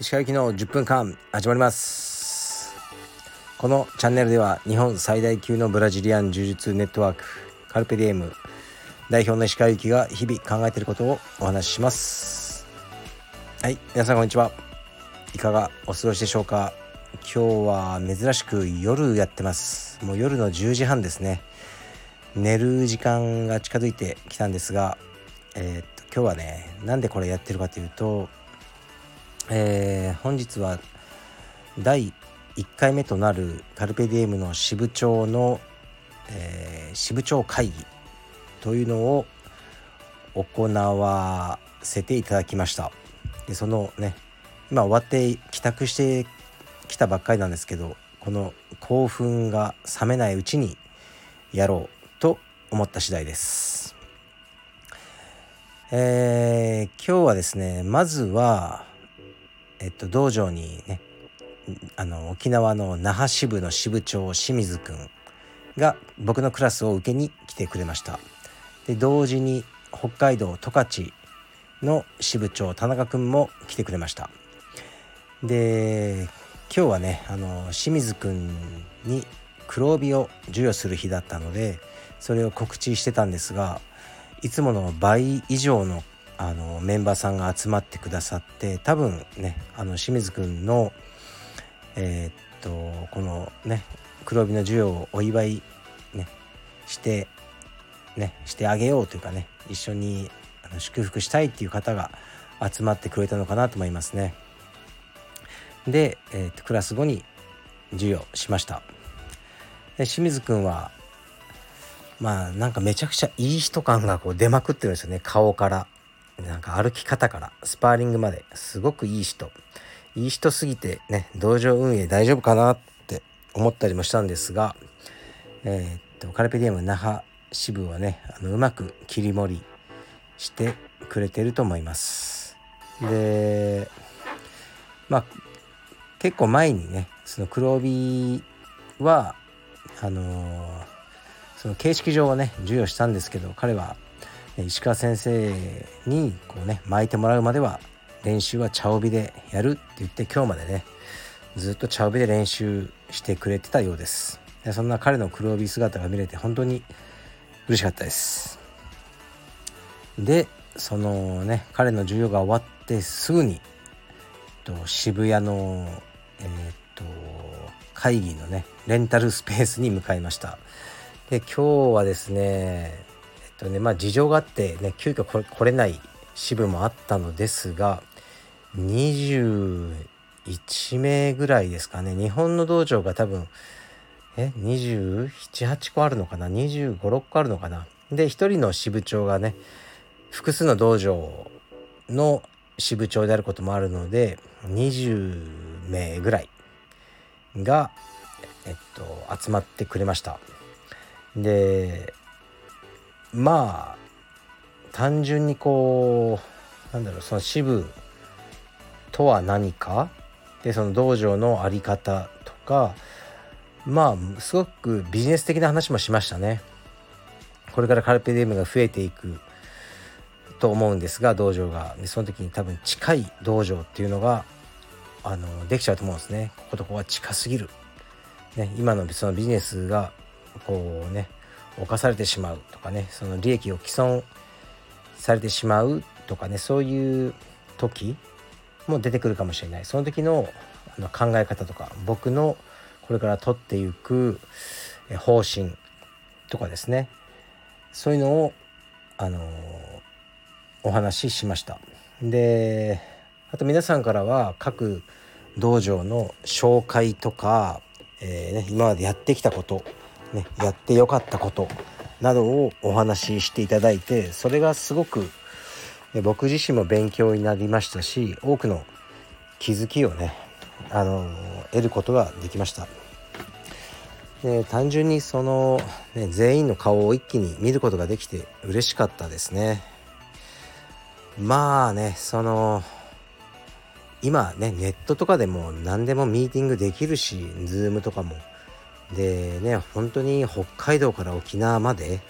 石川行きの10分間始まります。このチャンネルでは日本最大級のブラジリアン柔術ネットワークカルペディエム代表の石川行きが日々考えていることをお話しします。はい皆さんこんにちは。いかがお過ごしでしょうか。今日は珍しく夜やってます。もう夜の10時半ですね。寝る時間が近づいてきたんですがえー、っと今日はねなんでこれやってるかというとえー、本日は第1回目となるカルペディエムの支部長の、えー、支部長会議というのを行わせていただきました。でそのね今終わって帰宅してきたばっかりなんですけどこの興奮が冷めないうちにやろう。思った次第です。えー、今日はですねまずはえっと、道場にねあの沖縄の那覇支部の支部長清水くんが僕のクラスを受けに来てくれました。で同時に北海道十勝の支部長田中くんも来てくれました。で今日はねあの清水くんに黒帯を授与する日だったのでそれを告知してたんですがいつもの倍以上のあのメンバーさんが集まってくださって多分ねあの清水くんのえー、っとこのね黒帯の授与をお祝いねしてねしてあげようというかね一緒にあの祝福したいっていう方が集まってくれたのかなと思いますね。で、えー、っとクラス後に授与しました。で清水くんはまあなんかめちゃくちゃいい人感がこう出まくってるんですよね。顔から。なんか歩き方から。スパーリングまで。すごくいい人。いい人すぎてね道場運営大丈夫かなって思ったりもしたんですが。えー、っとカルペディウム那覇支部はねあのうまく切り盛りしてくれてると思います。でまあ結構前にねその黒帯はあのー、その形式上はね授与したんですけど彼は石川先生にこうね巻いてもらうまでは練習は茶帯でやるって言って今日までねずっと茶帯で練習してくれてたようです。でそんな彼の黒帯姿が見れて本当に嬉しかったです。でそのね彼の授業が終わってすぐにえっと渋谷のえー、っと会議のねレンタルスペースに向かいました。で今日はですねとねまあ事情があってね急遽来れない支部もあったのですが21名ぐらいですかね日本の道場が多分え278個あるのかな2 5 6個あるのかな。で1人の支部長がね複数の道場の支部長であることもあるので20名ぐらいが、えっと、集まってくれました。でまあ単純にこうなんだろうその支部とは何か？でその道場の在り方とかまあすごくビジネス的な話もしましたね。これからカルペディウムが増えていくと思うんですが道場がでその時に多分近い道場っていうのがあのできちゃうと思うんですね。こことここは近すぎる。ね、今のそのビジネスがこうね犯されてしまうとかねその利益を毀損されてしまうとかねそういう時も出てくるかもしれない。その時のあの考え方とか僕のこれから取っていく方針とかですね。そういうのをあのお話ししました。であと皆さんからは各道場の紹介とか、えーね、今までやってきたことね、やってよかったことなどをお話ししていただいてそれがすごく僕自身も勉強になりましたし多くの気づきをねあの得ることができました。で単純にその、ね、全員の顔を一気に見ることができて嬉しかったですね。まあねその今ねネットとかでも何でもミーティングできるし Zoom とかもでね本当に北海道から沖縄まで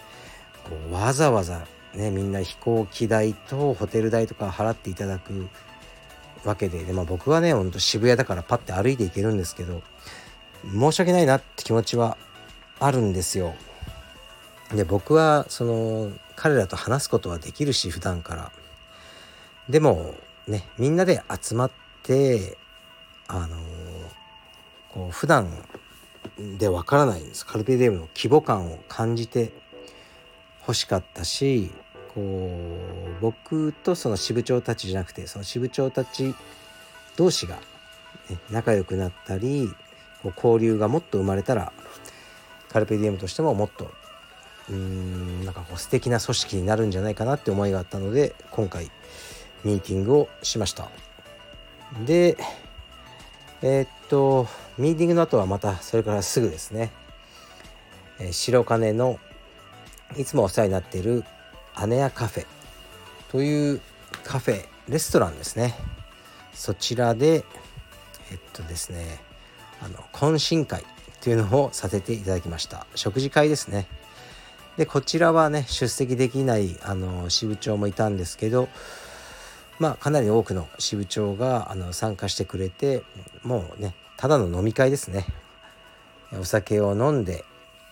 こうわざわざねみんな飛行機代とホテル代とか払っていただくわけでで、まあ、僕はねほんと渋谷だからパッて歩いていけるんですけど申し訳ないなって気持ちはあるんですよ。で僕はその彼らと話すことはできるし普段からでもねみんなで集まってあのこう普段でわからないです。カルペディウムの規模感を感じて欲しかったしこう僕とその支部長たちじゃなくてその支部長たち同士が、ね、仲良くなったりこう交流がもっと生まれたらカルペディエムとしてももっとうーんなんかこう素敵な組織になるんじゃないかなって思いがあったので今回ミーティングをしました。でえー、っとミーティングの後はまたそれからすぐですね、えー、白金のいつもお世話になっている姉屋カフェというカフェレストランですね。そちらでえっとですねあの懇親会というのをさせていただきました。食事会ですね。でこちらはね出席できないあの支部長もいたんですけどまあかなり多くの支部長があの参加してくれてもうねただの飲み会ですね。お酒を飲んで、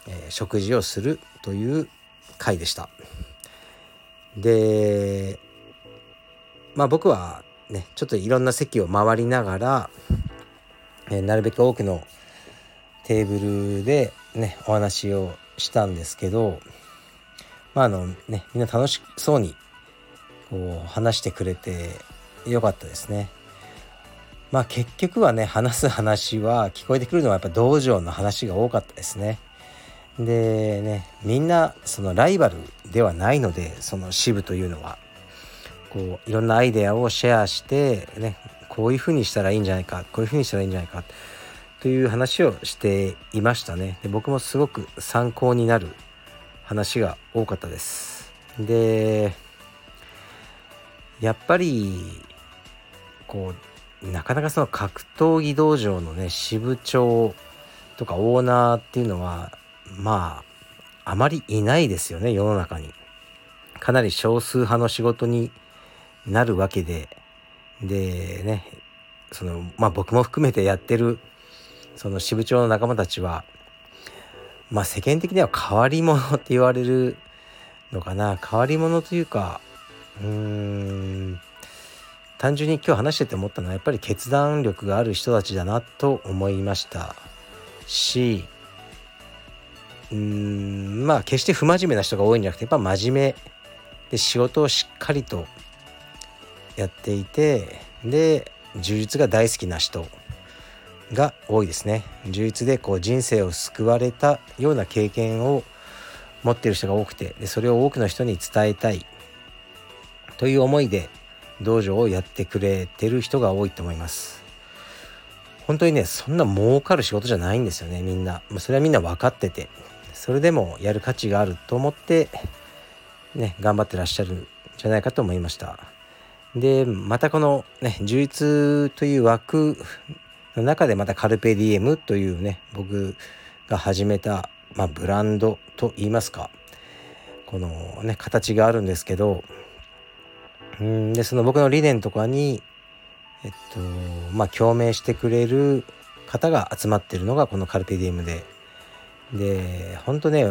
えー、食事をするという会でした。でまあ僕はねちょっといろんな席を回りながら、えー、なるべく多くのテーブルでねお話をしたんですけどまああのねみんな楽しそうにこう話してくれてよかったですね。まあ結局はね話す話は聞こえてくるのはやっぱ道場の話が多かったですね。でねみんなそのライバルではないのでその支部というのはこういろんなアイデアをシェアしてねこういうふうにしたらいいんじゃないかこういうふうにしたらいいんじゃないかという話をしていましたねで僕もすごく参考になる話が多かったですでやっぱりこうなかなかその格闘技道場のね支部長とかオーナーっていうのはまああまりいないですよね世の中に。かなり少数派の仕事になるわけででねそのまあ僕も含めてやってるその支部長の仲間たちはまあ世間的には変わり者って言われるのかな変わり者というかうーん単純に今日話してて思ったのはやっぱり決断力がある人たちだなと思いました。しうんまあ決して不真面目な人が多いんじゃなくてやっぱ真面目で仕事をしっかりとやっていてで充実が大好きな人が多いですね。充実でこう人生を救われたような経験を持っている人が多くてでそれを多くの人に伝えたいという思いで道場をやってくれてる人が多いと思います。本当にねそんな儲かる仕事じゃないんですよねみんな。それはみんな分かってて。それでもやる価値があると思ってね頑張ってらっしゃるんじゃないかと思いました。でまたこのね充実という枠の中でまたカルペディエムというね僕が始めた、まあ、ブランドといいますかこのね形があるんですけどうん。でその僕の理念とかにえっとまあ共鳴してくれる方が集まってるのがこのカルペディエムで。で本当ね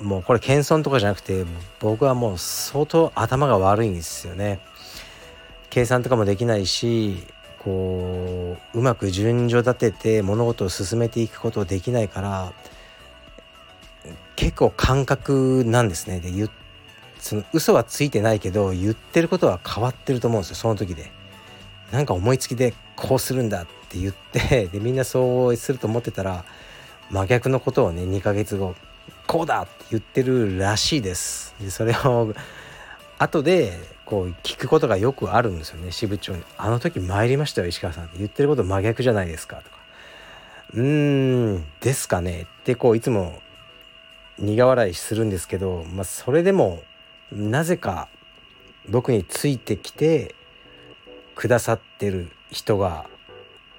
もうこれ謙遜とかじゃなくて僕はもう相当頭が悪いんですよね。計算とかもできないしこううまく順序立てて物事を進めていくことできないから結構感覚なんですね。で言っその嘘はついてないけど言ってることは変わってると思うんですよその時で。なんか思いつきでこうするんだって言ってでみんなそうすると思ってたら真逆のことをね2ヶ月後こうだって言ってるらしいです。でそれを後でこう聞くことがよくあるんですよね支部長に「あの時参りましたよ石川さん」って言ってること真逆じゃないですかとか「うーんですかね」ってこういつも苦笑いするんですけど、まあ、それでもなぜか僕についてきてくださってる人が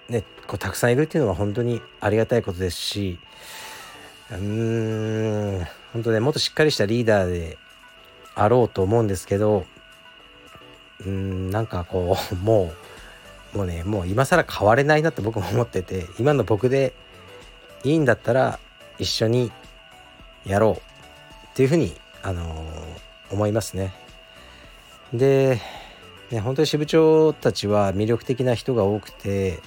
ねこうたくさんいるっていうのは本当にありがたいことですしうーん本当ねもっとしっかりしたリーダーであろうと思うんですけどうーんなんかこう もうもうねもう今更変われないなって僕も思ってて今の僕でいいんだったら一緒にやろうっていうふうに、あのー、思いますね。で、ね、本当に支部長たちは魅力的な人が多くて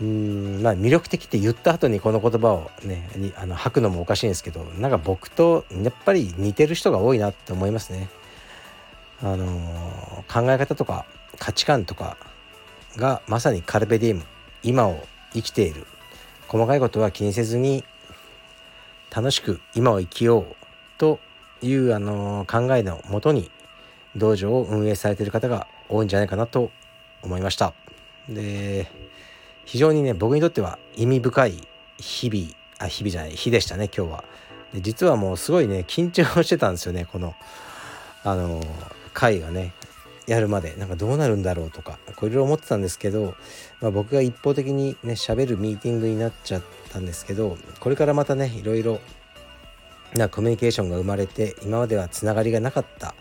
うんまあ魅力的って言った後にこの言葉をねあの吐くのもおかしいんですけどなんか僕とやっぱり似てる人が多いなって思いますね。あの、考え方とか価値観とかがまさにカルベディウム今を生きている細かいことは気にせずに楽しく今を生きようというあの考えのもとに道場を運営されている方が多いんじゃないかなと思いました。で非常にね僕にとっては意味深い日々あ日々じゃない日でしたね今日は。で実はもうすごいね緊張してたんですよねこのあの会がねやるまで。なんかどうなるんだろうとかこういろいろ思ってたんですけど、まあ、僕が一方的にね喋るミーティングになっちゃったんですけどこれからまたねいろいろなコミュニケーションが生まれて今まではつながりがなかった。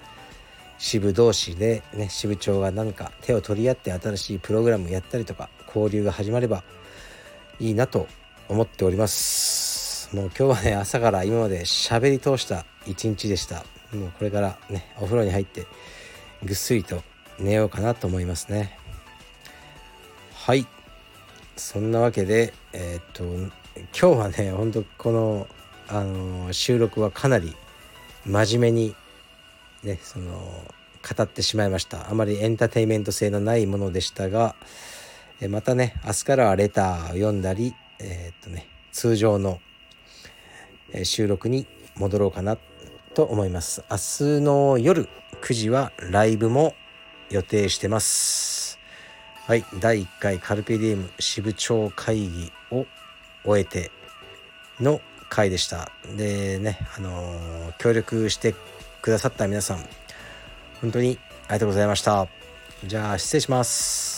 支部同士でね支部長が何か手を取り合って新しいプログラムやったりとか交流が始まればいいなと思っております。もう今日はね朝から今まで喋り通した一日でした。もうこれからねお風呂に入ってぐっすりと寝ようかなと思いますね。はい。そんなわけでえー、っと今日はねほんとこの、あのー、収録はかなり真面目にねその語ってしまいました。あまりエンターテインメント性のないものでしたがえまたね明日からはレターを読んだりえー、っとね通常の収録に戻ろうかなと思います。明日の夜9時はライブも予定してます。はい第1回カルペディウム支部長会議を終えての回でした。でねあのー、協力してくださった皆さん本当にありがとうございました。じゃあ失礼します。